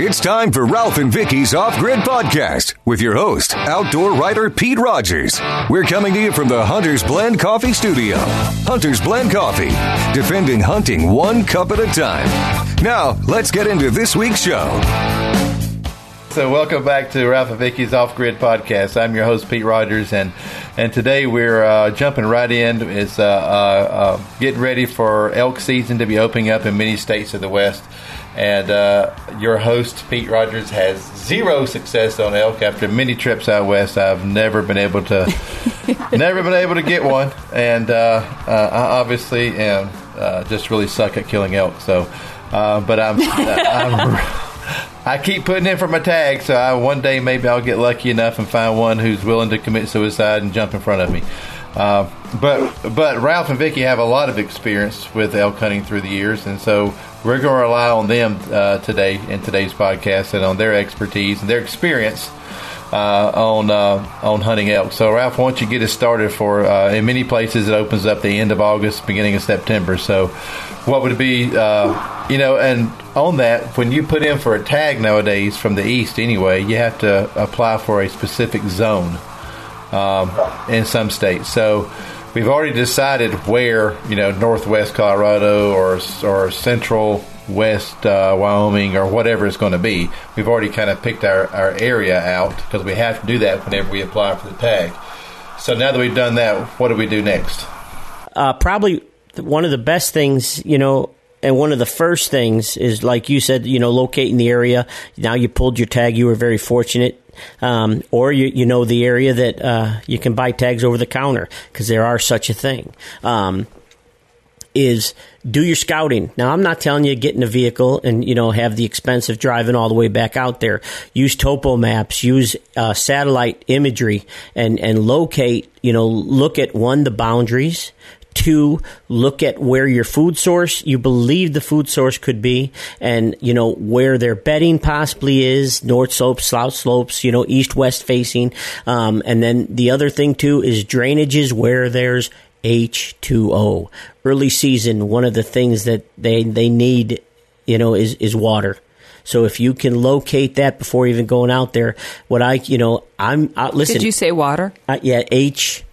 It's time for Ralph and Vicki's Off Grid Podcast with your host, outdoor writer Pete Rogers. We're coming to you from the Hunter's Blend Coffee Studio. Hunter's Blend Coffee, defending hunting one cup at a time. Now, let's get into this week's show. So, welcome back to Ralph and Vicki's Off Grid Podcast. I'm your host, Pete Rogers, and and today we're uh, jumping right in. It's uh, uh, uh, getting ready for elk season to be opening up in many states of the West. And uh, your host, Pete Rogers, has zero success on elk after many trips out west. I've never been able to, never been able to get one, and uh, I obviously am just really suck at killing elk. So, but I'm, I'm I keep putting in for my tag, so I, one day maybe I'll get lucky enough and find one who's willing to commit suicide and jump in front of me. Uh, but but Ralph and Vicki have a lot of experience with elk hunting through the years, and so we're going to rely on them uh, today in today's podcast and on their expertise and their experience uh, on uh, on hunting elk. So, Ralph, why don't you get us started? For uh, in many places, it opens up the end of August, beginning of September. So, what would be? Uh, you know, and on that, when you put in for a tag nowadays from the east, anyway, you have to apply for a specific zone um, in some states. So. We've already decided where, you know, northwest Colorado or or central west uh, Wyoming or whatever it's going to be. We've already kind of picked our, our area out because we have to do that whenever we apply for the tag. So now that we've done that, what do we do next? Uh, probably one of the best things, you know, and one of the first things is like you said, you know, locating the area. Now you pulled your tag. You were very fortunate. Um, or you, you know the area that uh, you can buy tags over the counter because there are such a thing. Um, is do your scouting. Now, I'm not telling you get in a vehicle and you know have the expense of driving all the way back out there. Use topo maps, use uh, satellite imagery, and and locate. You know, look at one the boundaries. Two, look at where your food source you believe the food source could be, and you know where their bedding possibly is, north slopes, south slopes, you know, east west facing. Um, and then the other thing too is drainages where there's H2O. Early season, one of the things that they, they need, you know, is, is water. So if you can locate that before even going out there, what I, you know, I'm, uh, listen. Did you say water? Uh, yeah, H.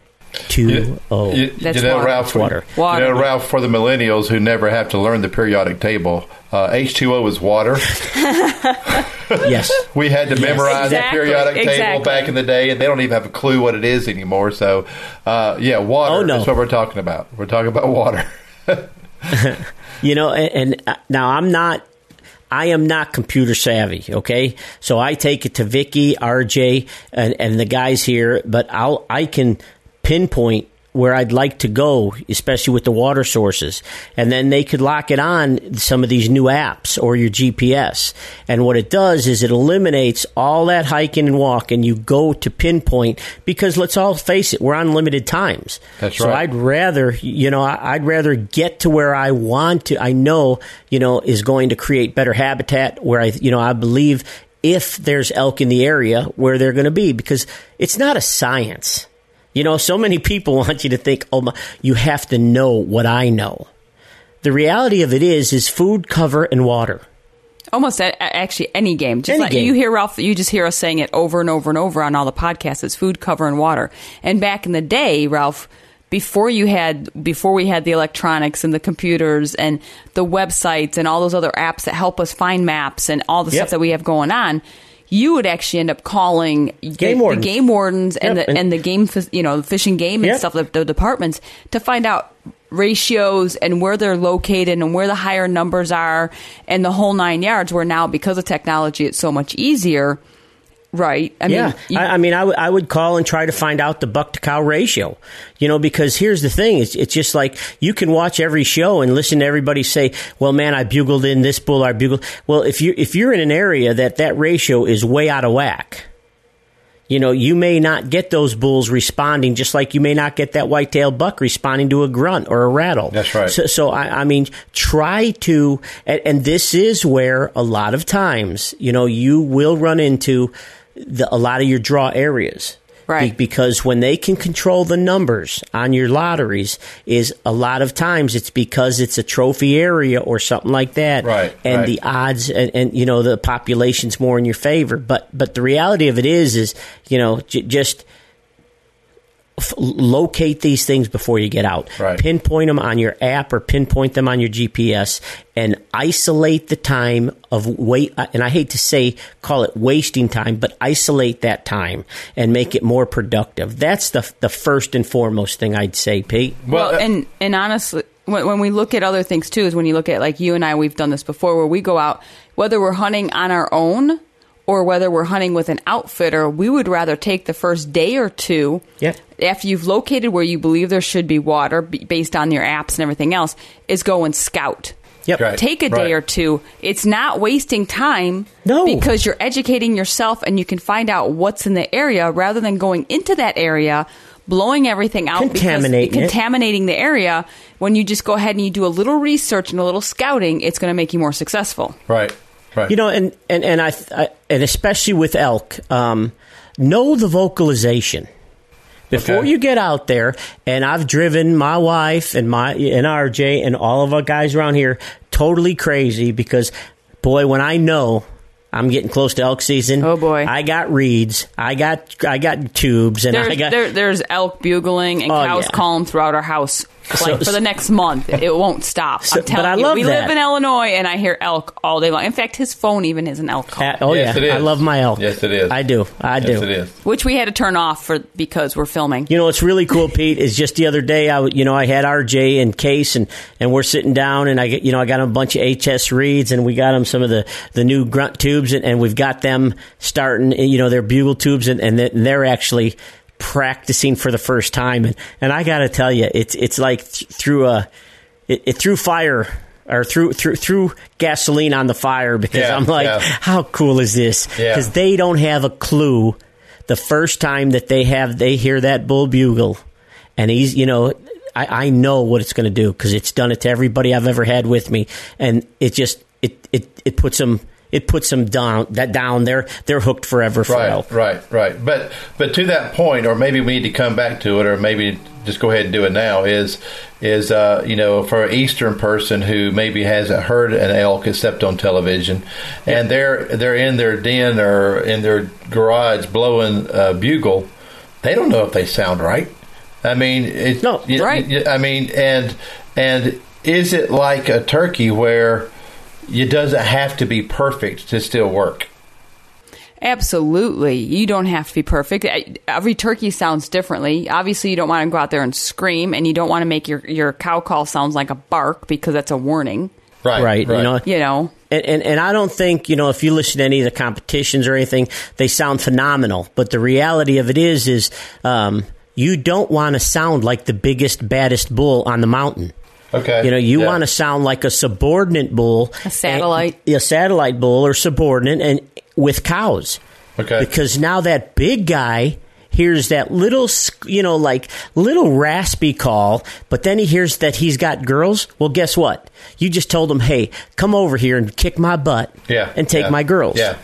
Two O. You, That's you know, water. Ralph, water. Water. You know, Ralph, for the millennials who never have to learn the periodic table, uh, H2O is water. yes. We had to memorize the Exactly, periodic table back in the day, and they don't even have a clue what it is anymore. So, uh, yeah, water. Oh, no. That's what we're talking about. We're talking about water. You know, and, and uh, now I'm not. I am not computer savvy, okay? So I take it to Vicki, RJ, and, and the guys here, but I'll I can pinpoint where I'd like to go, especially with the water sources. And then they could lock it on some of these new apps or your GPS. And what it does is it eliminates all that hiking and walking. You go to pinpoint because let's all face it, we're on limited times. That's so right. I'd rather, you know, I'd rather get to where I want to, I know, you know, is going to create better habitat where I, you know, I believe if there's elk in the area where they're going to be because it's not a science. You know, so many people want you to think, oh, my, you have to know what I know. The reality of it is, is food, cover, and water. Almost a, actually any game. Just Any like game. you hear Ralph, you just hear us saying it over and over and over on all the podcasts. It's food, cover, and water. And back in the day, Ralph, before you had before we had the electronics and the computers and the websites and all those other apps that help us find maps and all the Yep. stuff that we have going on. You would actually end up calling the- Game the, wardens. game wardens and Yep, the and- the game, you know, the fishing game and Yep. stuff, the, the departments to find out ratios and where they're located and where the higher numbers are and the whole nine yards. Where now, because of technology, it's so much easier, right? I yeah, you- I, I mean, I would- would call and try to find out the buck to cow ratio. You know, because here's the thing: it's, it's just like you can watch every show and listen to everybody say, "Well, man, I bugled in this bull, I bugled." Well, if you if you're in an area that that ratio is way out of whack, you know, you may not get those bulls responding, just like you may not get that white-tailed buck responding to a grunt or a rattle. That's right. So, so I, I mean, try to, and, and this is where a lot of times, you know, you will run into the, a lot of your draw areas. Right. Be- because when they can control the numbers on your lotteries, is a lot of times it's because it's a trophy area or something like that. Right, And right. the odds and, and you know the population's more in your favor. But but the reality of it is is you know j- just f- locate these things before you get out. Right. Pinpoint them on your app or pinpoint them on your GPS and isolate the time of wait. And I hate to say call it wasting time, but isolate that time and make it more productive. That's the the first and foremost thing I'd say, Pete. Well, Well, uh, and and honestly, when, when we look at other things too, is when you look at like you and I, we've done this before, where we go out, whether we're hunting on our own or whether we're hunting with an outfitter, we would rather take the first day or two. Yeah. After you've located where you believe there should be water, b- based on your apps and everything else, is go and scout. Yep. Right. Take a day right. or two. It's not wasting time. No. Because you're educating yourself and you can find out what's in the area rather than going into that area, blowing everything out, because- Contaminating contaminating the area. When you just go ahead and you do a little research and a little scouting, it's going to make you more successful. right, right. You know, and and and I, I and especially with elk, um, know the vocalization before Okay. you get out there. And I've driven my wife and my and RJ and all of our guys around here totally crazy because, boy, when I know. I'm getting close to elk season. Oh, boy. I got reeds. I got I got tubes, and I There's, got there, there's elk bugling and Oh, cows yeah. calling throughout our house. So- Like for the next month, it won't stop. So- I'm telling but I you, love we that. live in Illinois, and I hear elk all day long. In fact, his phone even is an elk call, Uh, oh Yes, yeah, it is. I love my elk. Yes, it is. I do. I do. it is. which we had to turn off for because we're filming. You know what's really cool, Pete, is just the other day I you know, I had RJ and Case, and, and we're sitting down, and I, get- you know, I got 'em a bunch of HS reeds, and we got them some of the, the new grunt tubes, and, and we've got them starting, you know, their bugle tubes, and, and they're actually practicing for the first time, and, and I got to tell you, it's it's like th- through a, it, it through fire. Or through through through gasoline on the fire because Yeah, I'm like, yeah. how cool is this? Yeah. Because they don't have a clue the first time that they have they hear that bull bugle and he's you know i, I know what it's going to do because it's done it to everybody i've ever had with me and it just it it, it puts them it puts them down that down they're they're hooked forever for Right, right, right. But but to that point, or maybe we need to come back to it, or maybe just go ahead and do it now. Is is uh, you know for an Eastern person who maybe hasn't heard an elk except on television, and they're they're in their den or in their garage blowing a bugle, they don't know if they sound right. I mean, it's No, right. I mean, and and is it like a turkey where it doesn't have to be perfect to still work? Absolutely. You don't have to be perfect. Every turkey sounds differently. Obviously, you don't want to go out there and scream, and you don't want to make your, your cow call sounds like a bark because that's a warning. Right, right, you know You know, and, and and I don't think you know if you listen to any of the competitions or anything, they sound phenomenal. But the reality of it is, is um, you don't want to sound like the biggest, baddest bull on the mountain. Okay. You know, you Yeah. want to sound like a subordinate bull, A satellite. and- a satellite bull or subordinate, and with cows. Okay. Because now that big guy hears that little, you know, like little raspy call, but then he hears that he's got girls. Well, guess what? You just told him, "Hey, come over here and kick my butt, Yeah. and take yeah, my girls." Yeah.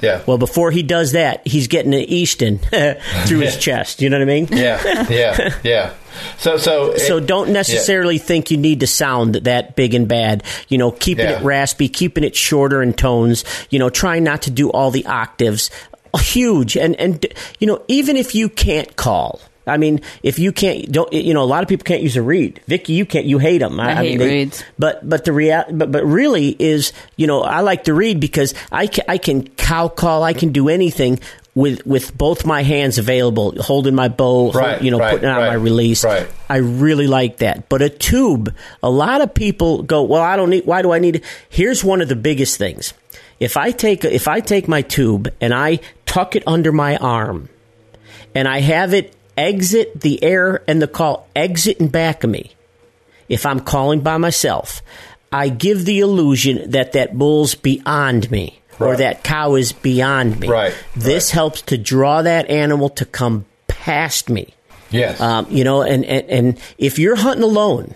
Yeah. Well, before he does that, he's getting an Easton through his chest. You know what I mean? yeah. Yeah. Yeah. So so So it- don't necessarily think you need to sound that big and bad. You know, keeping Yeah. it raspy, keeping it shorter in tones. You know, trying not to do all the octaves. Huge, and and you know, even if you can't call. I mean, if you can't, don't you know? A lot of people can't use a reed. Vicki, you can't. You hate them. I hate reeds. But but the real but but really is you know I like to reed because I can, I can cow call. I can do anything with with both my hands available, holding my bow. Right, you know, right, putting out right, my release. I really like that. But a tube, a lot of people go, well, I don't need. Why do I need? it?" Here's one of the biggest things. If I take if I take my tube and I tuck it under my arm, and I have it exit the air and the call exit in back of me, if I'm calling by myself, I give the illusion that that bull's beyond me or that cow is beyond me. Right, This right. helps to draw that animal to come past me. yes. Um, you know, and, and, and if you're hunting alone,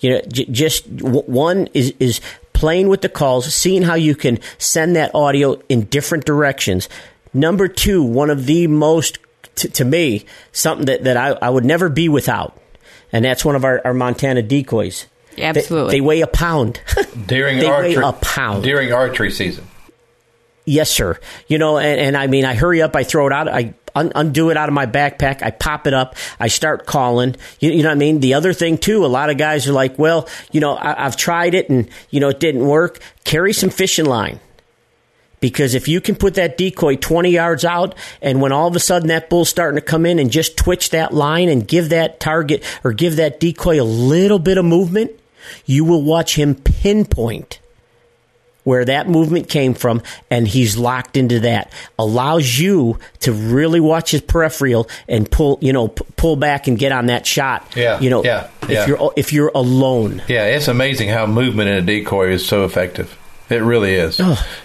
you know, j- just w- one is, is playing with the calls, seeing how you can send that audio in different directions. Number two, one of the most to, to me something that, that I, I would never be without, and that's one of our, our Montana decoys. They- Absolutely. they, weigh a pound. during they archery, weigh a pound. during archery season. Yes, sir. You know, and, and I mean, I hurry up, I throw it out, I un- undo it out of my backpack, I pop it up, I start calling. You, you know what I mean? The other thing, too, a lot of guys are like, well, you know, I, I've tried it and, you know, it didn't work. Carry some fishing line. Because if you can put that decoy 20 yards out, and when all of a sudden that bull's starting to come in and just twitch that line and give that target or give that decoy a little bit of movement, you will watch him pinpoint where that movement came from and he's locked into that allows you to really watch his peripheral and pull you know p- pull back and get on that shot Yeah, you know yeah, if yeah. you're if you're alone Yeah, it's amazing how movement in a decoy is so effective. It really is.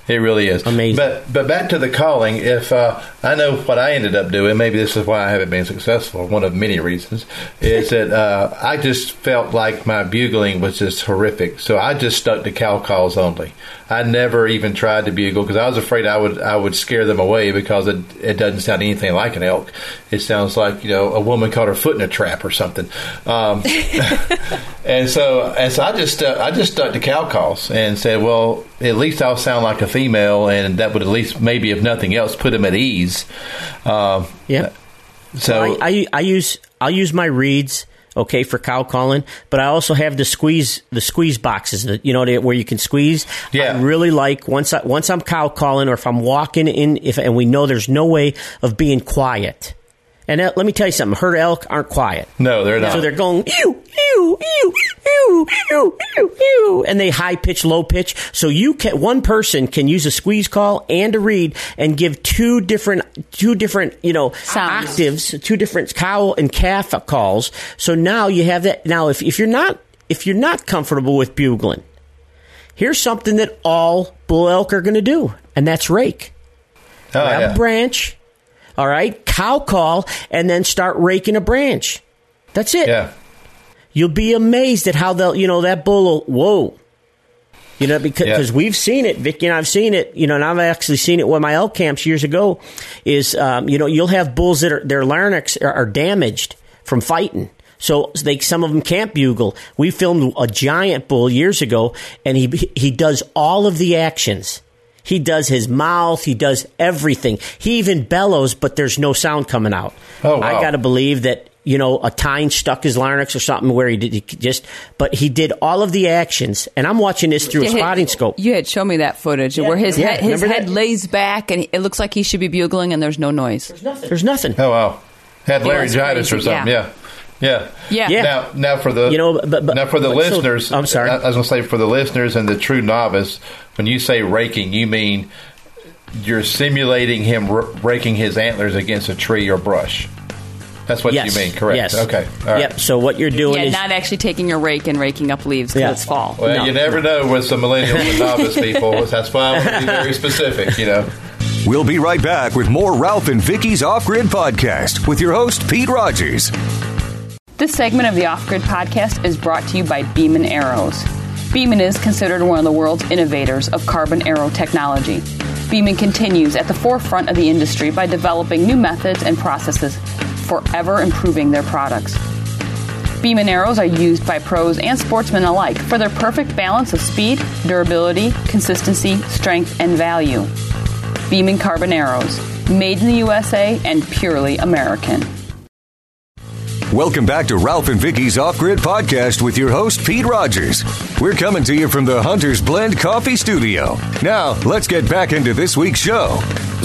it really is amazing. But but back to the calling. If uh, I know what I ended up doing, maybe this is why I haven't been successful. One of many reasons is that uh, I just felt like my bugling was just horrific. So I just stuck to cow calls only. I never even tried to bugle because I was afraid I would I would scare them away because it, it doesn't sound anything like an elk. It sounds like you know a woman caught her foot in a trap or something. Um, and so and so I just stuck, I just stuck to cow calls and said, well, at least I'll sound like a female, and that would at least maybe if nothing else put them at ease. Um, yeah so I, I, I use I'll use my reeds okay for cow calling but I also have the squeeze the squeeze boxes that you know where you can squeeze Yeah. I really like once I once I'm cow calling or if I'm walking in if and we know there's no way of being quiet and uh, let me tell you something herd elk aren't quiet no, they're not. So they're going ew ew ew ew ew ew ew, and they high pitch, low pitch. So you can one person can use a squeeze call and a reed and give two different two different you know Sounds. octaves, two different cow and calf calls. So now you have that. Now if if you're not if you're not comfortable with bugling, here's something that all bull elk are going to do, and that's rake oh, grab yeah. a branch, all right, cow call, and then start raking a branch. That's it. yeah. You'll be amazed at how they'll, you know, that bull will, whoa. You know, because Yeah. we've seen it, Vicki and I've seen it, you know, and I've actually seen it with my elk camps years ago, is, um, you know, you'll have bulls that are, their larynx are, are damaged from fighting. So they, some of them can't bugle. We filmed a giant bull years ago, and he he does all of the actions. He does his mouth. He does everything. He even bellows, but there's no sound coming out. Oh, wow. I got to believe that you know a tine stuck his larynx or something where he did he just. But he did all of the actions, and I'm watching this through a Yeah, spotting scope. You had shown me that footage where his Yeah, head, his head that? lays back and it looks like he should be bugling and there's no noise. There's nothing. There's nothing. Oh wow, had laryngitis or something. yeah. Yeah. yeah, Yeah. Yeah. Now, now for the You know, but- but- now for the but so- listeners, I'm sorry. I, I was going to say for the listeners and the true novice, when you say raking, you mean you're simulating him r- raking his antlers against a tree or brush. That's what Yes. you mean, correct? Yes. Okay. All right. Yep. So what you're doing Yeah, is not actually taking your rake and raking up leaves because Yeah. it's fall. Well, No. you never know with some millennials and novice people. That's why I want to be very specific. You know. We'll be right back with more Ralph and Vicki's Off Grid Podcast with your host, Pete Rogers. This segment of the Off Grid podcast is brought to you by Beman Arrows. Beman is considered one of the world's innovators of carbon arrow technology. Beman continues at the forefront of the industry by developing new methods and processes, forever improving their products. Beman arrows are used by pros and sportsmen alike for their perfect balance of speed, durability, consistency, strength, and value. Beman Carbon Arrows, made in the USA and purely American. Welcome back to Ralph and Vicki's Off Grid Podcast with your host, Pete Rogers. We're coming to you from the Hunter's Blend Coffee Studio. Now, let's get back into this week's show.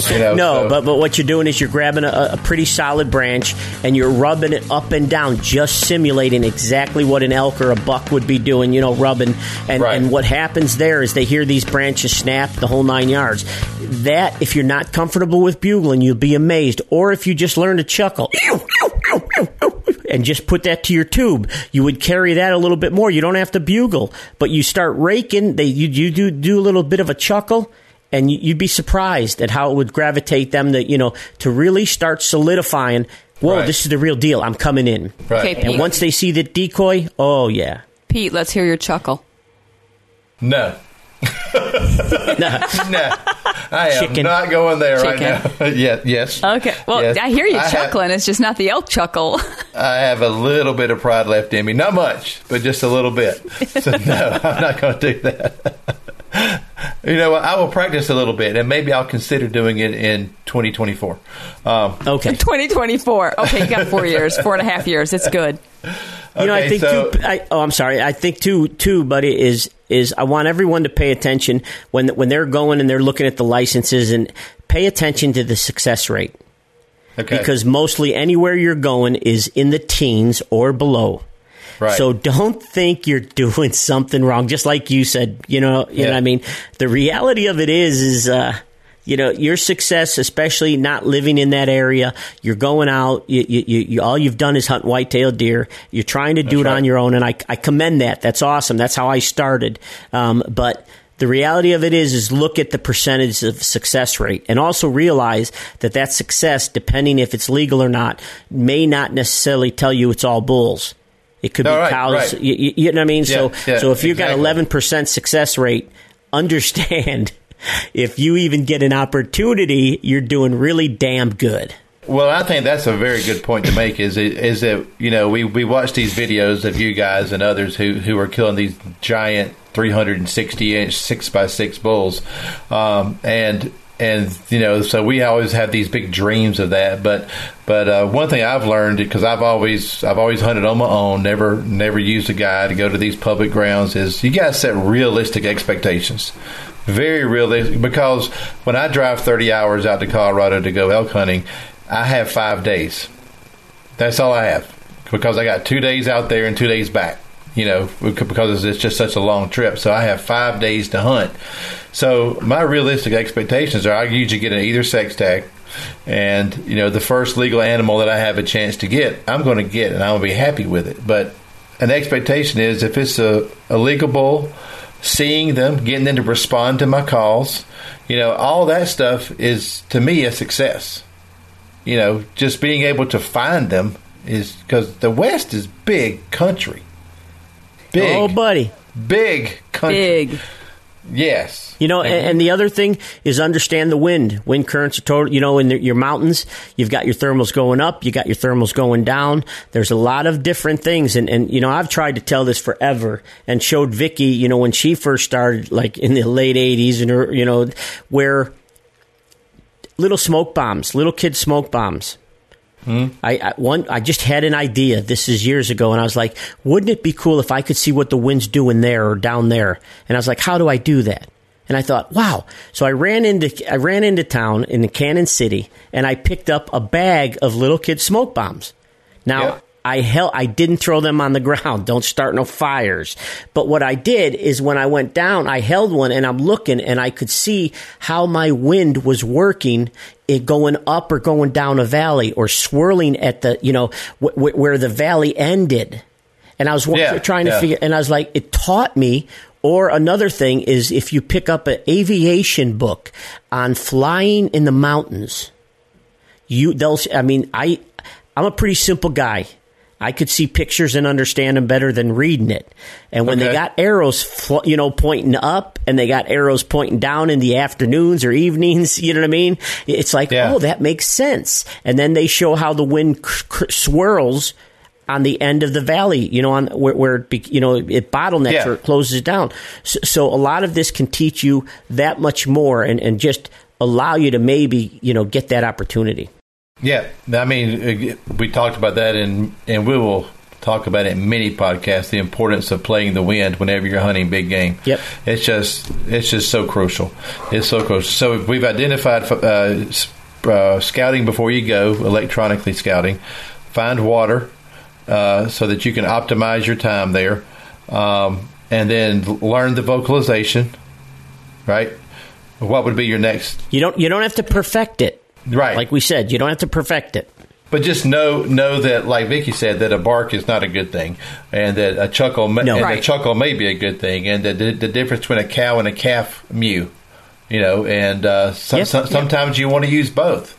You know, no, so- but but what you're doing is you're grabbing a, a pretty solid branch and you're rubbing it up and down, just simulating exactly what an elk or a buck would be doing. You know, rubbing. And Right. and what happens there is they hear these branches snap the whole nine yards. That if you're not comfortable with bugling, you'll be amazed. Or if you just learn to chuckle. And just put that to your tube. You would carry that a little bit more. You don't have to bugle, but you start raking. They you, you do do a little bit of a chuckle, and you, you'd be surprised at how it would gravitate them to you know to really start solidifying. Whoa, Right. this is the real deal. I'm coming in. Right. Okay, And Pete. once they see the decoy, oh yeah, Pete, let's hear your chuckle. No. no. I am Chicken. not going there Chicken. right now. yeah, yes. Okay. Well, Yes. I hear you I have- chuckling. it's just not the elk chuckle. I have a little bit of pride left in me. Not much, but just a little bit. So no, I'm not going to do that. you know, what? I will practice a little bit, and maybe I'll consider doing it in 2024. Um, Okay. 2024. Okay, you got four years, four and a half years. It's good. You know, I think so- too. I, oh, I'm sorry. I think too, too, buddy. Is is I want everyone to pay attention when when they're going and they're looking at the licenses and pay attention to the success rate okay, because mostly anywhere you're going is in the teens or below. right. So don't think you're doing something wrong. Just like you said, you know, you know what I mean? The reality of it is, is, uh, you know, your success, especially not living in that area, you're going out, you, you, you, all you've done is hunt white-tailed deer. You're trying to do That's it on your own, and I, I commend that. That's awesome. That's how I started. Um, but the reality of it is, is look at the percentage of success rate, and also realize that that success, depending if it's legal or not, may not necessarily tell you it's all bulls. It could No, be right, cows. right. You, you- know what I mean? so, Yeah, yeah, so if you've got eleven percent success rate, understand if you even get an opportunity, you're doing really damn good. Well, I think that's a very good point to make. Is is that you know we, we watch these videos of you guys and others who, who are killing these giant 360 inch six by six bulls, um, and and you know so we always have these big dreams of that. But but uh, one thing I've learned because I've always I've always hunted on my own, never never used a guide to go to these public grounds. Is you got to set realistic expectations very realistic because when I drive 30 hours out to Colorado to go elk hunting, I have five days. That's all I have because I got two days out there and two days back. You know, because it's just such a long trip. So I have five days to hunt. So my realistic expectations are I usually get an either sex tag. And, you know, the first legal animal that I have a chance to get, I'm going to get and to be happy with it. But an expectation is if it's a, a legal bull, seeing them, getting them to respond to my calls, you know, all that stuff is to me a success. You know, just being able to find them is because the West is big country. Big, Oh, buddy. big country. Big. Yes. You know, and, and the other thing is understand the wind. Wind currents are total. You know, in the, your mountains, you've got your thermals going up, you got your thermals going down. There's a lot of different things, and and you know, I've tried to tell this forever, and showed Vicki, you know, when she first started, like in the late '80s, and her, you know, where little smoke bombs, little kid smoke bombs. I, I one I just had an idea. This is years ago, and I was like, wouldn't it be cool if I could see what the wind's doing there or down there? And I was like, how do I do that? And I thought, wow. So I ran into I ran into town in the Cañon City, and I picked up a bag of little kid smoke bombs. Now Yeah. I held, I didn't throw them on the ground. Don't start no fires. But what I did is when I went down, I held one and I'm looking and I could see how my wind was working it going up or going down a valley or swirling at the, you know, wh- wh- where the valley ended. And I was Yeah, trying to yeah. figure, and I was like, it taught me. Or another thing is if you pick up an aviation book on flying in the mountains, you they'll i mean i i'm a pretty simple guy i could see pictures and understand them better than reading it and when they got arrows fl- you know pointing up and they got arrows pointing down in the afternoons or evenings you know what i mean it's like Yeah. oh that makes sense and then they show how the wind c- c- swirls on the end of the valley, you know, on where, where it, be, you know, it bottlenecks Yeah. or it closes down. So, so a lot of this can teach you that much more and, and just allow you to maybe, you know, get that opportunity. Yeah, I mean, we talked about that, and and we will talk about it in many podcasts. The importance of playing the wind whenever you're hunting big game. Yep. it's just it's just so crucial. It's so crucial. So we've identified uh, uh, scouting before you go, electronically scouting. Find water uh, so that you can optimize your time there, um, and then learn the vocalization. Right. What would be your next? You don't you don't have to perfect it. Right. Like we said, you don't have to perfect it. But just know know that, like Vicki said, that a bark is not a good thing, and that a chuckle may, No. and Right. a chuckle may be a good thing, and the, the, the difference between a cow and a calf mew, you know, and uh, some, Yep. some, sometimes you want to use both,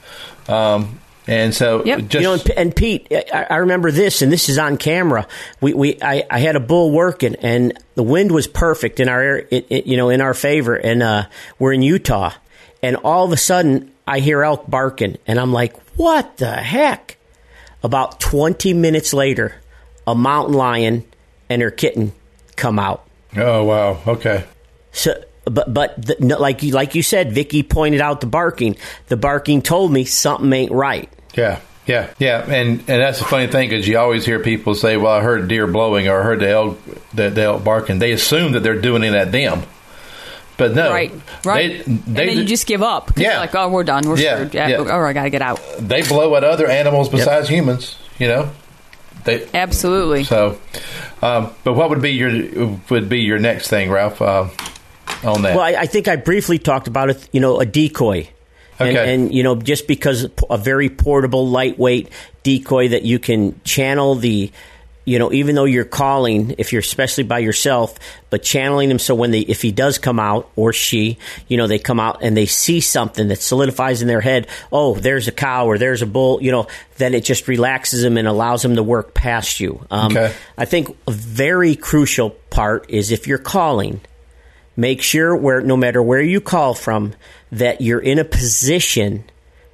um, and so Yep. just you know, and, and Pete, I, I remember this, and this is on camera. We, we, I, I had a bull working, and the wind was perfect in our, area- it, it, you know, in our favor, and uh, we're in Utah, and all of a sudden I hear elk barking, and I'm like, "What the heck?" About 20 minutes later, a mountain lion and her kitten come out. Oh wow. Okay. So, but but the, no, like you like you said, Vicki pointed out the barking. The barking told me something ain't right. Yeah. Yeah, yeah, and and that's the funny thing because you always hear people say, "Well, I heard deer blowing or I heard the elk, the, the elk barking." They assume that they're doing it at them, but no, Right, right. They, and then you just give up. 'cause Yeah. you're like, oh, we're done. We're Yeah, screwed. Yeah, yeah. Oh, I got to get out. they blow at other animals besides humans. You know, they Absolutely. so. Um, but what would be your would be your next thing, Ralph? Uh, on that, Well, I, I think I briefly talked about it. You know, a decoy. And, Okay. and you know, just because a very portable, lightweight decoy that you can channel the, you know, even though you're calling, if you're especially by yourself, but channeling them so when they, if he does come out or she, you know, they come out and they see something that solidifies in their head. Oh, there's a cow or there's a bull. You know, then it just relaxes them and allows them to work past you. Um, Okay. I think a very crucial part is if you're calling make sure where no matter where you call from that you're in a position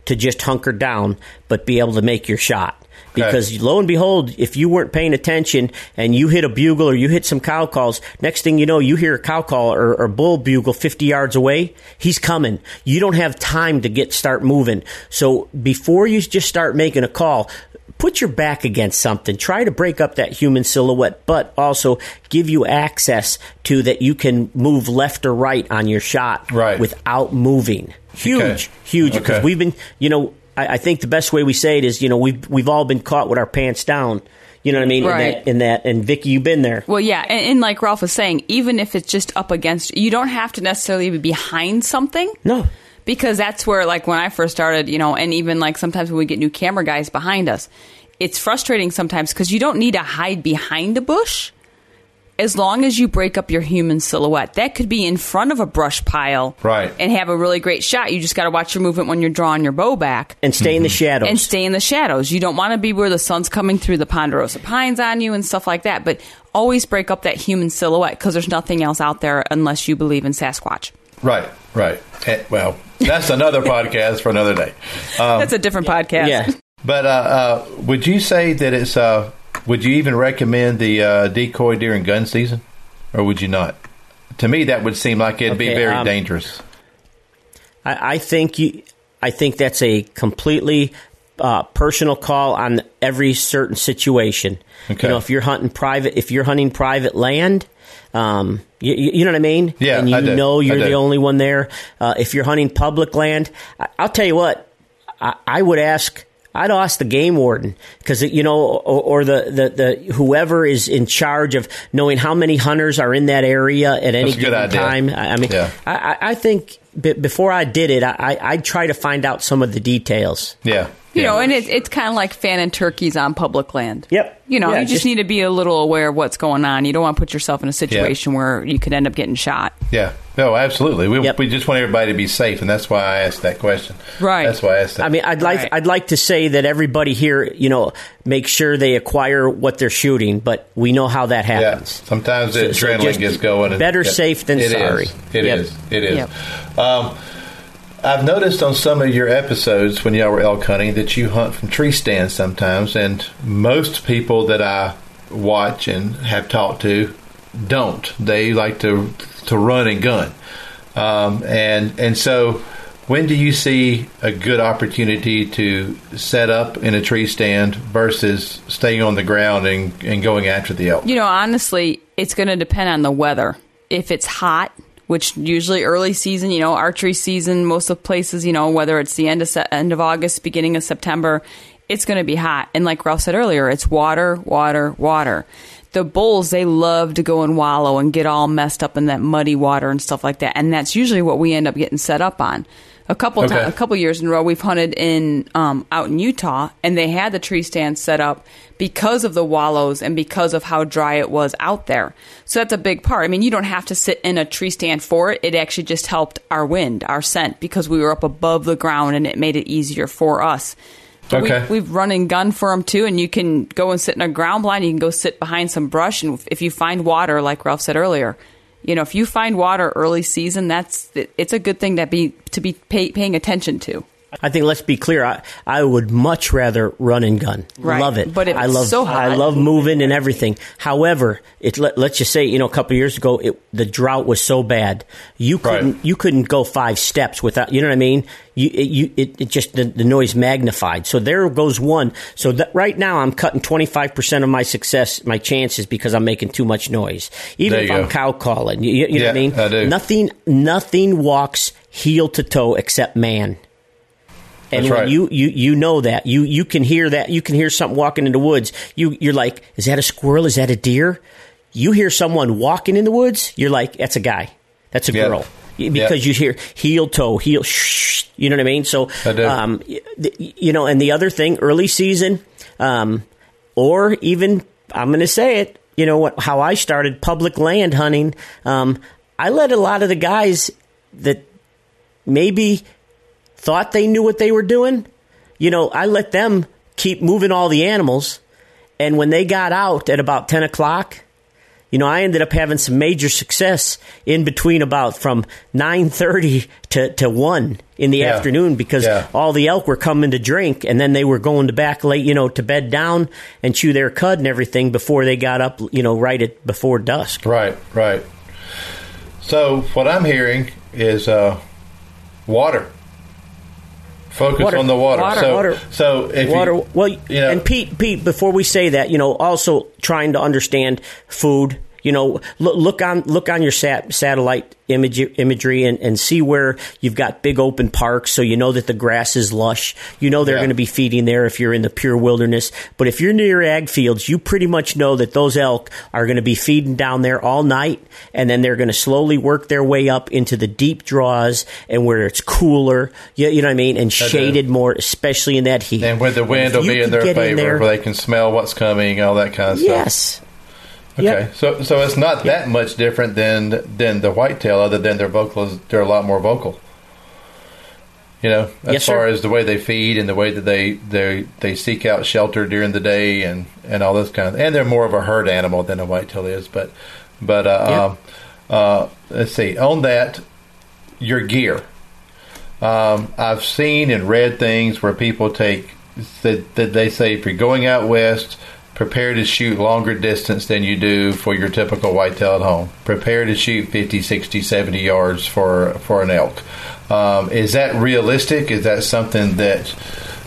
to just hunker down but be able to make your shot because lo and behold if you weren't paying attention and you hit a bugle or you hit some cow calls next thing you know you hear a cow call or, or bull bugle 50 yards away he's coming you don't have time to get start moving so before you just start making a call put your back against something. Try to break up that human silhouette, but also give you access to that you can move left or right on your shot Right. without moving. Huge, Okay. huge. Because Okay. we've been, you know, I, I think the best way we say it is, you know, we've we've all been caught with our pants down. You know what I mean? Right. In that, in that, and Vicki, you've been there. Well, yeah, and, and like Ralph was saying, even if it's just up against, you don't have to necessarily be behind something. No. because that's where like when I first started, you know, and even like sometimes when we get new camera guys behind us, it's frustrating sometimes because you don't need to hide behind a bush. As long as you break up your human silhouette, that could be in front of a brush pile, Right. and have a really great shot. You just got to watch your movement when you're drawing your bow back And stay in the shadows. and stay in the shadows. You don't want to be where the sun's coming through the ponderosa pines on you and stuff like that. But always break up that human silhouette because there's nothing else out there unless you believe in Sasquatch. right, right. Eh, well, that's another podcast for another day. Um, That's a different podcast. yeah. But uh, uh, would you say that it's? Uh, would you even recommend the uh, decoy during gun season, or would you not? To me, that would seem like it'd be very um, dangerous. I, I think you. I think that's a completely uh, personal call on every certain situation. Okay. You know, if you're hunting private, if you're hunting private land, um, you, you you know what I mean. Yeah, and you know you're the only one there. Uh, if you're hunting public land, I, I'll tell you what. I, I would ask. I'd ask the game warden because you know, or, or the, the, the whoever is in charge of knowing how many hunters are in that area at any That's a good given idea. time. I, mean, Yeah. I- I think b- before I did it, I, I- try to find out some of the details. Yeah, You yeah. know, and it, it's kind of like fanning turkeys on public land. Yep. You know, Yeah, you just, just- need to be a little aware of what's going on. You don't want to put yourself in a situation where you could end up getting shot. yeah. No, absolutely. We, Yep. we just want everybody to be safe, and that's why I asked that question. Right. That's why I asked that. I mean, I'd like Right. I'd like to say that everybody here, you know, make sure they acquire what they're shooting, but we know how that yeah. happens. Sometimes the So- so adrenaline just gets going. and- better yeah. safe than It is. sorry. It Yep. is. It is. Yep. Uh, Um, I've noticed on some of your episodes when y'all were elk hunting that you hunt from tree stands sometimes, and most people that I watch and have talked to don't. They like to to run and gun, um, and and so. When do you see a good opportunity to set up in a tree stand versus staying on the ground and, and going after the elk? You know, honestly, it's going to depend on the weather. If it's hot, which usually early season, you know, archery season, most of places, you know, whether it's the end of se- end of August, beginning of September, it's going to be hot. And like Ralph said earlier, it's water, water, water. The bulls, they love to go and wallow and get all messed up in that muddy water and stuff like that. And that's usually what we end up getting set up on. A couple Okay. ti- a couple years in a row, we've hunted in um, out in Utah, and they had the tree stand set up because of the wallows and because of how dry it was out there. So that's a big part. I mean, you don't have to sit in a tree stand for it. It actually just helped our wind, our scent, because we were up above the ground, and it made it easier for us. But Okay. We, we've run and gun for them too, and you can go and sit in a ground blind. You can go sit behind some brush, and if you find water, like Ralph said earlier, you know, if you find water early season, that's it's a good thing to be to be pay, paying attention to. I think let's be clear. I, I would much rather run and gun. Right. Love it. But it's I love so hot. I love moving and everything. However, it let, let's just say you know a couple of years ago it, the drought was so bad you couldn't Right. you couldn't go five steps without you know what I mean. You it, you it, it just the, the noise magnified. So there goes one. So that right now I'm cutting 25 percent of my success my chances because I'm making too much noise. Even if you I'm cow calling, you, you know Yeah, what I mean. I do. Nothing nothing walks heel to toe except man. And That's when right. you, you you know that you you can hear that you can hear something walking in the woods. You you're like, is that a squirrel? Is that a deer? You hear someone walking in the woods. You're like, that's a guy. That's a girl. Because Yeah. you hear heel toe heel. Shh, you know what I mean? So I um, you know, and the other thing, early season, um, or even I'm going to say it. You know what? How I started public land hunting. Um, I let a lot of the guys that maybe thought they knew what they were doing. You know, I let them keep moving all the animals, and when they got out at about ten o'clock, you know, I ended up having some major success in between about from nine thirty to, to one in the Yeah. afternoon because Yeah. all the elk were coming to drink and then they were going to back late, you know, to bed down and chew their cud and everything before they got up, you know, right at before dusk. Right, right. So what I'm hearing is uh, water. Focus Water. on the water. Water. So, Water. so if water. you, well, you know, and Pete, Pete, before we say that, you know, also trying to understand food. You know, look, look on look on your sat, satellite image, imagery and, and see where you've got big open parks, so you know that the grass is lush. You know they're Yeah. going to be feeding there if you're in the pure wilderness. But if you're near ag fields, you pretty much know that those elk are going to be feeding down there all night, and then they're going to slowly work their way up into the deep draws and where it's cooler. You, you know what I mean, and shaded more, especially in that heat. and where the wind will be in their favor, there- where they can smell what's coming, all that kind of stuff. Yes. Okay, Yep. so so it's not that much different than than the whitetail, other than their vocals they're a lot more vocal. You know, as Yes, far sir. as the way they feed and the way that they they they seek out shelter during the day and and all this kind of, and they're more of a herd animal than a whitetail is. But but uh, Yep. um, uh, let's see on that your gear. Um, I've seen and read things where people take that, that they say if you're going out west, prepare to shoot longer distance than you do for your typical whitetail at home. Prepare to shoot 50, 60, 70 yards for for an elk. Um, is that realistic? Is that something that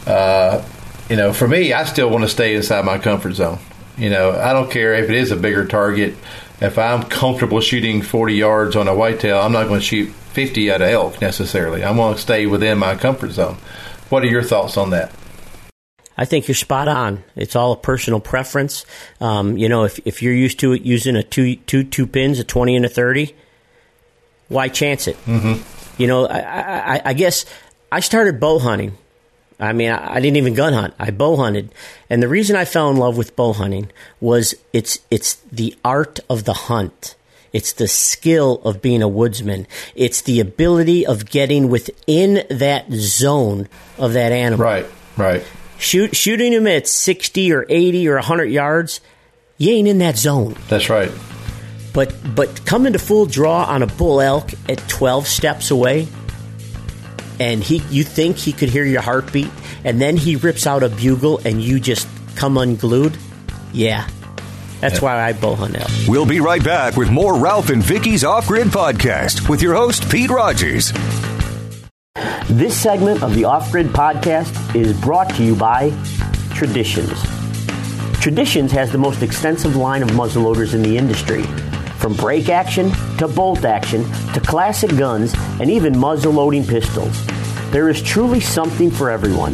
uh, you know? For me, I still want to stay inside my comfort zone. You know, I don't care if it is a bigger target. If I'm comfortable shooting 40 yards on a whitetail, I'm not going to shoot 50 at an elk necessarily. I'm going to stay within my comfort zone. What are your thoughts on that? I think you're spot on. It's all a personal preference. Um, you know, if, if you're used to it using a two, two, two pins, a 20 and a 30, why chance it? Mm-hmm. You know, I, I, I- guess I started bow hunting. I mean, I, I didn't even gun hunt. I bow hunted, and the reason I fell in love with bow hunting was it's it's the art of the hunt. It's the skill of being a woodsman. It's the ability of getting within that zone of that animal. Right, right. Shoot, shooting him at 60 or 80 or 100 yards, you ain't in that zone. That's right. But but coming to full draw on a bull elk at 12 steps away, and he you think he could hear your heartbeat, and then he rips out a bugle and you just come unglued? Yeah. That's why I bow hunt elk. We'll be right back with more Ralph and Vicki's Off Grid Podcast with your host, Pete Rogers. This segment of the Off Grid Podcast is brought to you by Traditions. Traditions has the most extensive line of muzzleloaders in the industry. From break action to bolt action to classic guns and even muzzleloading pistols. There is truly something for everyone.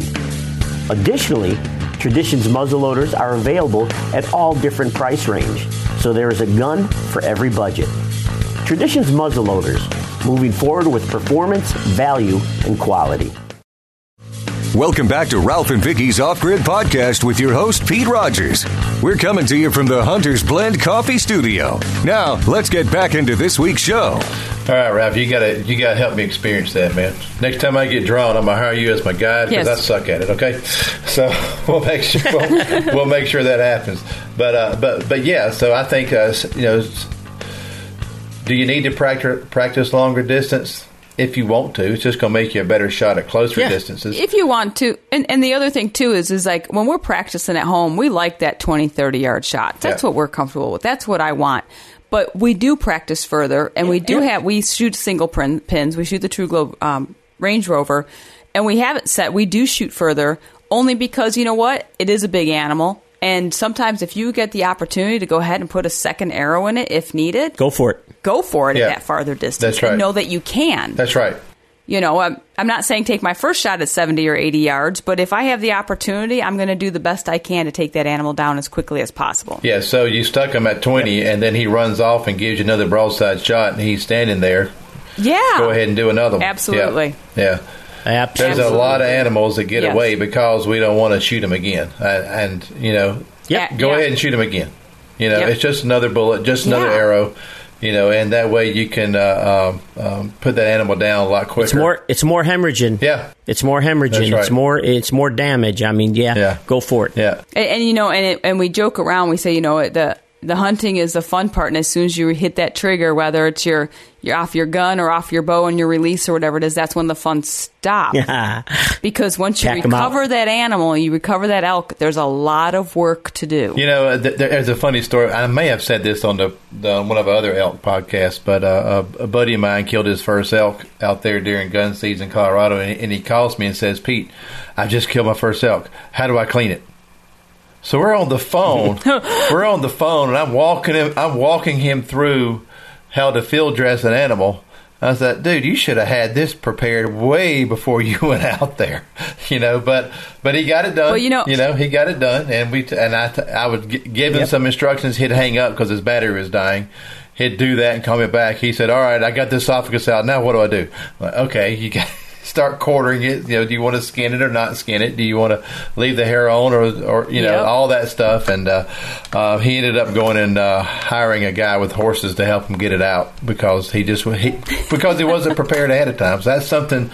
Additionally, Traditions muzzleloaders are available at all different price range, so there is a gun for every budget. Traditions muzzleloaders, moving forward with performance, value, and quality. Welcome back to Ralph and Vicki's Off Grid Podcast with your host, Pete Rogers. We're coming to you from the Hunter's Blend Coffee Studio. Now, let's get back into this week's show. All right, Ralph, you gotta you gotta help me experience that, man. Next time I get drawn, I'm gonna hire you as my guide because Yes. I suck at it. Okay, so we'll make sure we'll, we'll make sure that happens. But uh, but but yeah, so I think uh, you know do you need to practice practice longer distance? If you want to, it's just going to make you a better shot at closer Yeah. distances. if you want to and, and the other thing too is is like when we're practicing at home we like that 20 30 yard shot that's Yeah. what we're comfortable with that's what i want but we do practice further and we do have we shoot single pin, pins we shoot the TruGlo um, range rover and we have it set we do shoot further only because you know what it is a big animal and sometimes if you get the opportunity to go ahead and put a second arrow in it if needed Go for it. Go for it Yeah. at that farther distance That's right. and know that you can That's right. you know, I'm, I'm not saying take my first shot at 70 or 80 yards, but if I have the opportunity, I'm going to do the best I can to take that animal down as quickly as possible. Yeah, so you stuck him at 20, and then he runs off and gives you another broadside shot, and he's standing there. Yeah. Go ahead and do another one. Absolutely. Yeah. yeah. Absolutely. There's a lot of animals that get Yes. away because we don't want to shoot them again. Uh, and, you know, Yep. go Yeah. ahead and shoot them again. You know, Yep. it's just another bullet, just another Yeah. arrow. You know, and that way you can uh, um, um, put that animal down a lot quicker. It's more. It's more hemorrhaging. Yeah. It's more hemorrhaging. Right. It's more. It's more damage. I mean, yeah. Yeah. Go for it. Yeah. And, and you know, and it, and we joke around. We say, you know, the the hunting is the fun part, and as soon as you hit that trigger, whether it's your you're off your gun or off your bow and your release or whatever it is, that's when the fun stops. Yeah. because once you Pack 'em recover that animal, you recover that elk. There's a lot of work to do. You know, th- there's a funny story. I may have said this on the, the one of our other elk podcasts, but uh, a, a buddy of mine killed his first elk out there during gun season in Colorado, and, and he calls me and says, "Pete, I just killed my first elk. How do I clean it?" So we're on the phone. we're on the phone, and I'm walking him. I'm walking him through how to field dress an animal. I said, dude, you should have had this prepared way before you went out there, you know. But but he got it done. Well, you know- you know, he got it done, and we t- and I t- I would g- give him some instructions. He'd hang up because his battery was dying. He'd do that and call me back. He said, "All right, I got the esophagus out. Now what do I do?" I'm like, okay, you got start quartering it. You know, do you want to skin it or not skin it? Do you want to leave the hair on or or you know Yep. all that stuff? And uh, uh, he ended up going and uh, hiring a guy with horses to help him get it out because he just he, because he wasn't prepared ahead of time. So that's something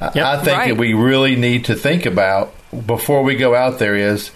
I- Yep. I think Right. that we really need to think about before we go out there is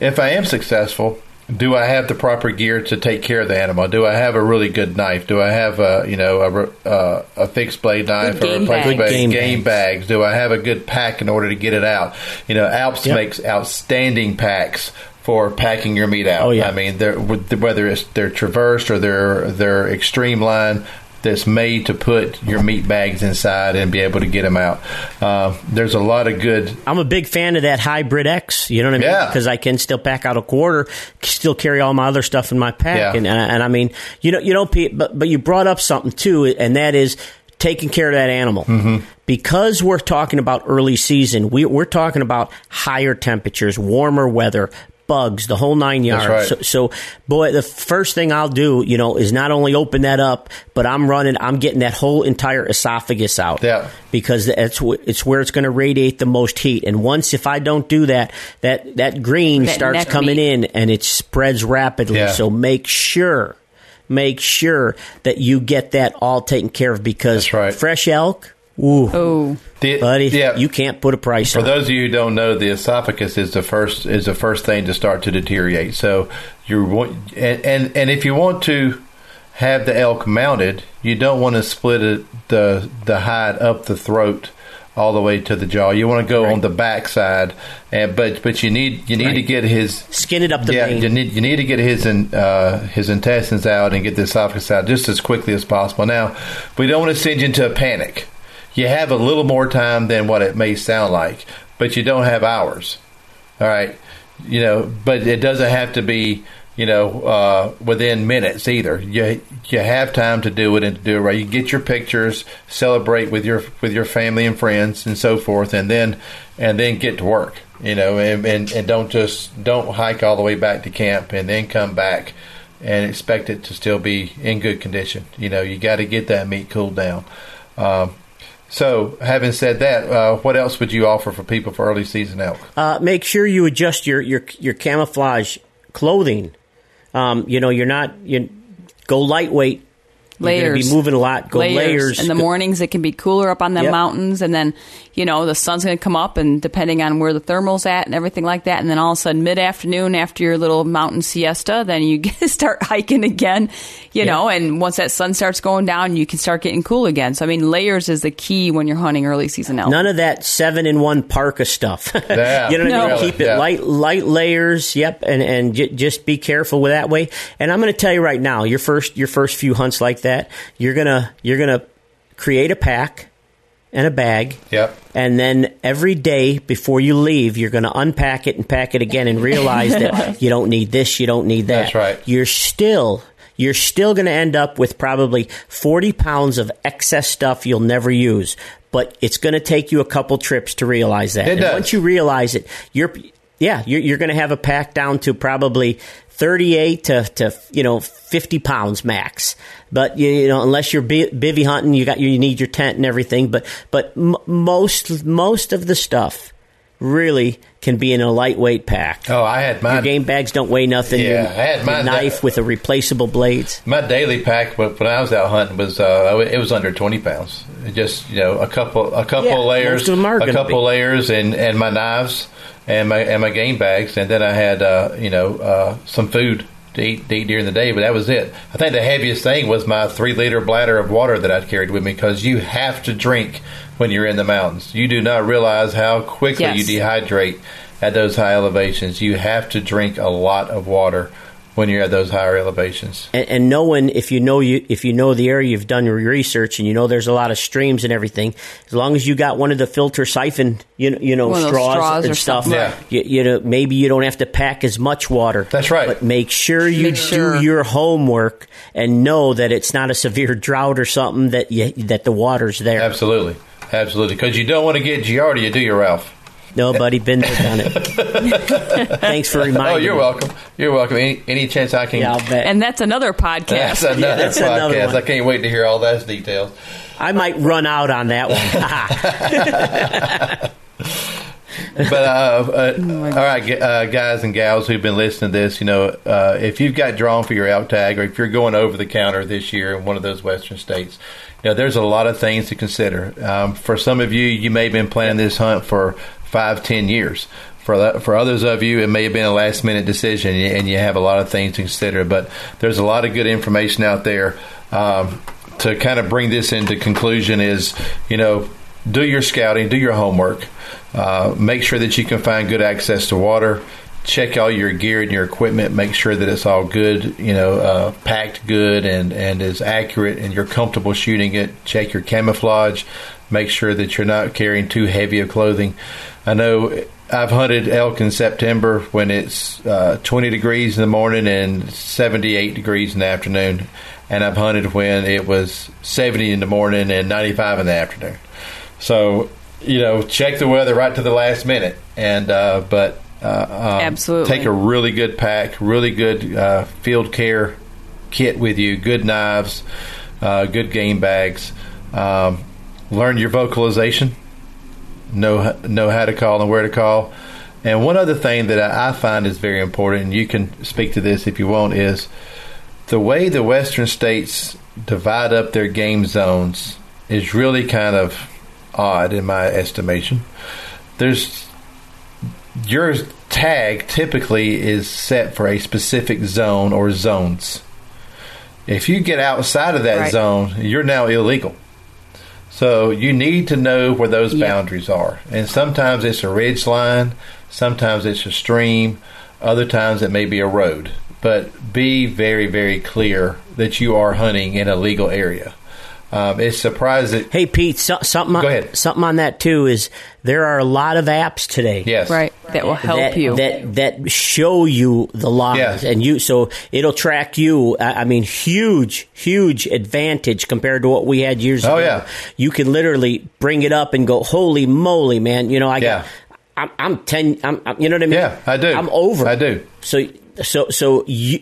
if I am successful, do I have the proper gear to take care of the animal? Do I have a really good knife? Do I have a you know a, re- uh, a fixed blade knife Good or a game replacement bag. Blade? game game bags? Do I have a good pack in order to get it out? You know, Alps Yep. makes outstanding packs for packing your meat out. Oh, yeah. I mean, they're, whether it's their traversed or their their extreme line. That's made to put your meat bags inside and be able to get them out. Uh, there's a lot of good I'm a big fan of that hybrid X. You know what I mean? Yeah. Because I can still pack out a quarter, still carry all my other stuff in my pack, Yeah. and, and and I mean, you know, you know, Pete, but but you brought up something too, and that is taking care of that animal. Mm-hmm. Because we're talking about early season, we, we're talking about higher temperatures, warmer weather. Bugs, the whole nine yards. right. So, so, boy, the first thing I'll do, you know, is not only open that up, but I'm running, I'm getting that whole entire esophagus out Yeah. because that's wh- it's where it's going to radiate the most heat. And once if I don't do that, that that green That starts coming meat. in and it spreads rapidly. Yeah. So make sure, make sure that you get that all taken care of because right. fresh elk, ooh, Oh, the, buddy, yeah, you can't put a price For on. it. For those of you who don't know, the esophagus is the first is the first thing to start to deteriorate. So you want and, and and if you want to have the elk mounted, you don't want to split it, the the hide up the throat all the way to the jaw. You want to go on the back side, and but but you need you need to get his Skin it up the yeah, vein. you need you need to get his in, uh, his intestines out and get the esophagus out just as quickly as possible. Now, we don't want to send you into a panic. You have a little more time than what it may sound like, but you don't have hours. All right, you know, but it doesn't have to be you know uh, within minutes either. You you have time to do it and to do it right. You get your pictures, celebrate with your with your family and friends and so forth, and then and then get to work. You know, and, and, and don't just don't hike all the way back to camp and then come back and expect it to still be in good condition. You know, you got to get that meat cooled down. Um, so, having said that, uh, what else would you offer for people for early season elk? uh, make sure you adjust your your your camouflage clothing. Um, you know, you're not you go lightweight You're going to Layers. be moving a lot. Go layers. In the mornings, it can be cooler up on the Yep. mountains, and then you know the sun's going to come up, and depending on where the thermal's at and everything like that, and then all of a sudden, mid afternoon after your little mountain siesta, then you get to start hiking again, you Yeah. know, and once that sun starts going down, you can start getting cool again. So I mean, layers is the key when you're hunting early season elk. None of that seven in one parka stuff. Yeah, you know what I mean? No. Keep it Yeah. light, light layers. Yep, and and j- just be careful with that way. And I'm going to tell you right now, your first your first few hunts like that, you're gonna you're gonna create a pack and a bag. Yep. And then every day before you leave, you're going to unpack it and pack it again and realize that you don't need this, you don't need that. That's right. You're still you're still going to end up with probably 40 pounds of excess stuff you'll never use. But it's going to take you a couple trips to realize that. It and does. once you realize it, you're yeah, you're, you're going to have a pack down to probably 38 to, to you know 50 pounds max. But you, you know, unless you're bi- bivy hunting, you got you need your tent and everything. But but m- most most of the stuff really can be in a lightweight pack. Oh, I had Your game bags don't weigh nothing. Yeah, your, I had mine knife that- with a replaceable blades. My daily pack, when I was out hunting, was uh, it was under twenty pounds. Just you know, a couple a couple Yeah, layers, most of them are a couple be. layers, and and my knives and my and my game bags, and then I had uh, you know uh, some food to eat, to eat during the day. But that was it. I think the heaviest thing was my three liter bladder of water that I carried with me because you have to drink when you're in the mountains. You do not realize how quickly Yes. you dehydrate at those high elevations. You have to drink a lot of water when you're at those higher elevations. and, and knowing if you know you if you know the area you've done your research and you know there's a lot of streams and everything as long as you got one of the filter siphon you know, you know One of those straws, straws and stuff. Yeah. you, you know maybe you don't have to pack as much water That's right. but make sure you Make sure. do your homework and know that it's not a severe drought or something that you that the water's there Absolutely, absolutely. Because you don't want to get Giardia, do you, Ralph? Nobody been there done it thanks for reminding Oh, you're me. welcome. You're welcome. Any, any chance I can? yeah I'll bet And that's another podcast. that's another that's another one. I can't wait to hear all those details. I might run out on that one But uh, uh, all right, uh, guys and gals who've been listening to this, you know, uh, if you've got drawn for your elk tag, or if you're going over the counter this year in one of those western states, you know, there's a lot of things to consider. Um, for some of you, you may have been planning this hunt for five, ten years. For the, for others of you, it may have been a last minute decision, and you have a lot of things to consider. But there's a lot of good information out there. Um, to kind of bring this into conclusion is, you know, do your scouting, do your homework, uh, make sure that you can find good access to water. Check all your gear and your equipment. Make sure that it's all good, you know, uh, packed good and and is accurate, and you're comfortable shooting it. Check your camouflage. Make sure that you're not carrying too heavy of clothing. I know I've hunted elk in September when it's uh, 20 degrees in the morning and 78 degrees in the afternoon, and I've hunted when it was 70 in the morning and 95 in the afternoon. So, you know, check the weather right to the last minute. And uh, but uh, um, Absolutely. take a really good pack, really good uh, field care kit with you, good knives, uh, good game bags. Um, learn your vocalization. Know know how to call and where to call. And one other thing that I find is very important, and you can speak to this if you want, is the way the western states divide up their game zones is really kind of odd in my estimation. There's your tag typically is set for a specific zone or zones. If you get outside of that Right. zone, you're now illegal. So you need to know where those boundaries are. And sometimes it's a ridge line, sometimes it's a stream, other times it may be a road. But be very, very clear that you are hunting in a legal area. Um, it's surprising. Hey Pete, so, something Go ahead. something on that too is there are a lot of apps today. Yes. Right. That will help that, you. that that show you the lines Yes. and you so it'll track you I I mean huge huge advantage compared to what we had years Oh, ago yeah. you can literally bring it up and go holy moly man you know I Yeah. got I'm, I'm 10 I'm, I'm you know what I mean Yeah, I do. I'm over I do. so so so you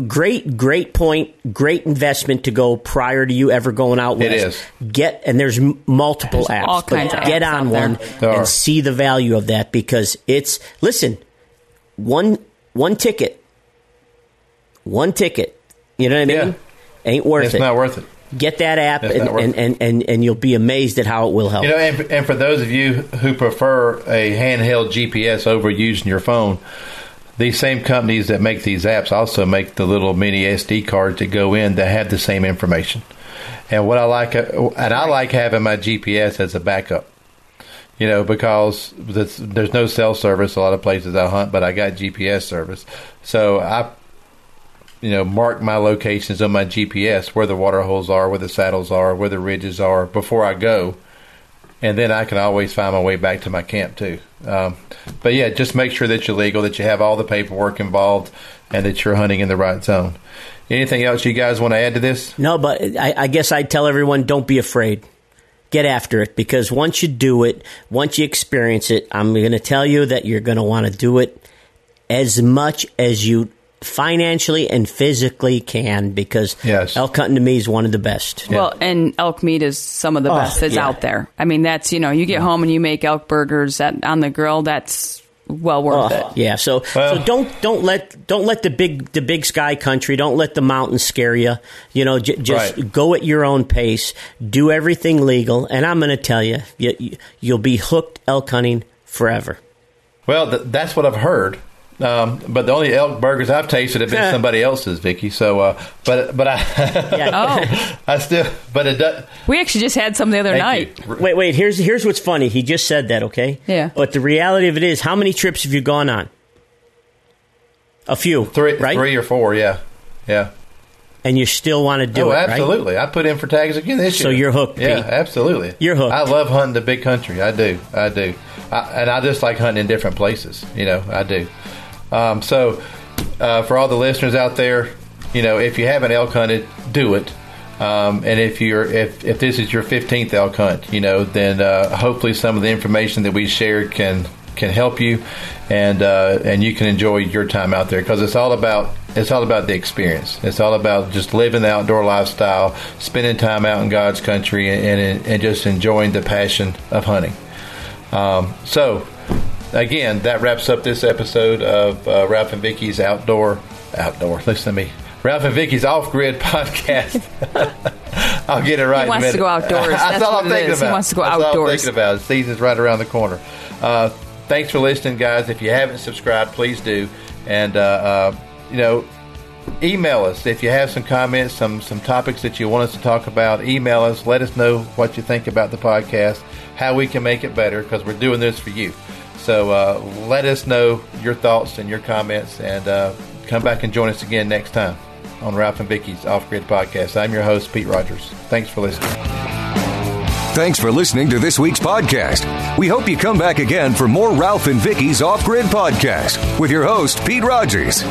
great great point great investment to go prior to you ever going out It west. get and there's multiple There's apps all but kinds of get apps on one There and see the value of that because it's listen one one ticket one ticket you know what i mean Yeah. Ain't worth it's it. not worth it. Get that app, and, and, and, and, and you'll be amazed at how it will help. You know, and, and for those of you who prefer a handheld GPS over using your phone, these same companies that make these apps also make the little mini SD cards that go in that have the same information. And what I like, uh, and I like having my GPS as a backup. You know, because there's, there's no cell service a lot of places I hunt, but I got GPS service, so I you know, mark my locations on my GPS where the water holes are, where the saddles are, where the ridges are before I go, and then I can always find my way back to my camp too. Um, but yeah, just make sure that you're legal, that you have all the paperwork involved, and that you're hunting in the right zone. Anything else you guys want to add to this? No, but I, I guess I'd tell everyone don't be afraid. Get after it because once you do it, once you experience it, I'm going to tell you that you're going to want to do it as much as you financially and physically can because Yes. elk hunting to me is one of the best. Well, and elk meat is some of the Oh, best that's yeah. out there. I mean, that's you know, you get home and you make elk burgers at, on the grill. That's well worth Oh, it. yeah, so Well- so don't don't let don't let the big the big sky country don't let the mountains scare you. You know, j- just Right. go at your own pace. Do everything legal, and I'm going to tell you, you, you'll be hooked elk hunting forever. Well, th- that's what I've heard. Um, but the only elk burgers I've tasted have been somebody else's, Vicki. So, uh, but but I, Yeah. Oh, I still, but it does. we actually just had some the other night. You. Wait, wait. Here's here's what's funny. He just said that, okay? Yeah. But the reality of it is, how many trips have you gone on? A few, Three, right? three or four, yeah, yeah. And you still want to do oh, it, right? absolutely. I put in for tags again this So year. So you're hooked, Yeah, Pete. absolutely. You're hooked. I love hunting the big country. I do. I do. I, and I just like hunting in different places. You know, I do. Um, so, uh, for all the listeners out there, you know, if you haven't elk hunted, do it. Um, and if you're if, if this is your 15th elk hunt, you know, then uh, hopefully some of the information that we shared can can help you, and uh, and you can enjoy your time out there because it's all about it's all about the experience. It's all about just living the outdoor lifestyle, spending time out in God's country, and and, and just enjoying the passion of hunting. Um, so, again, that wraps up this episode of uh, Ralph and Vicki's outdoor outdoor. Listen to me. Ralph and Vicki's off grid podcast. I'll get it right. a wants to go outdoors. That's, That's all what I'm thinking is. He wants to go That's all I'm outdoors. thinking about. Season's right around the corner. Uh, thanks for listening, guys. If you haven't subscribed, please do. And uh, uh, you know, email us if you have some comments, some some topics that you want us to talk about. Email us. Let us know what you think about the podcast, how we can make it better, because we're doing this for you. So uh, let us know your thoughts and your comments, and uh, come back and join us again next time on Ralph and Vicki's Off Grid Podcast. I'm your host, Pete Rogers. Thanks for listening. Thanks for listening to this week's podcast. We hope you come back again for more Ralph and Vicki's Off Grid Podcast with your host, Pete Rogers.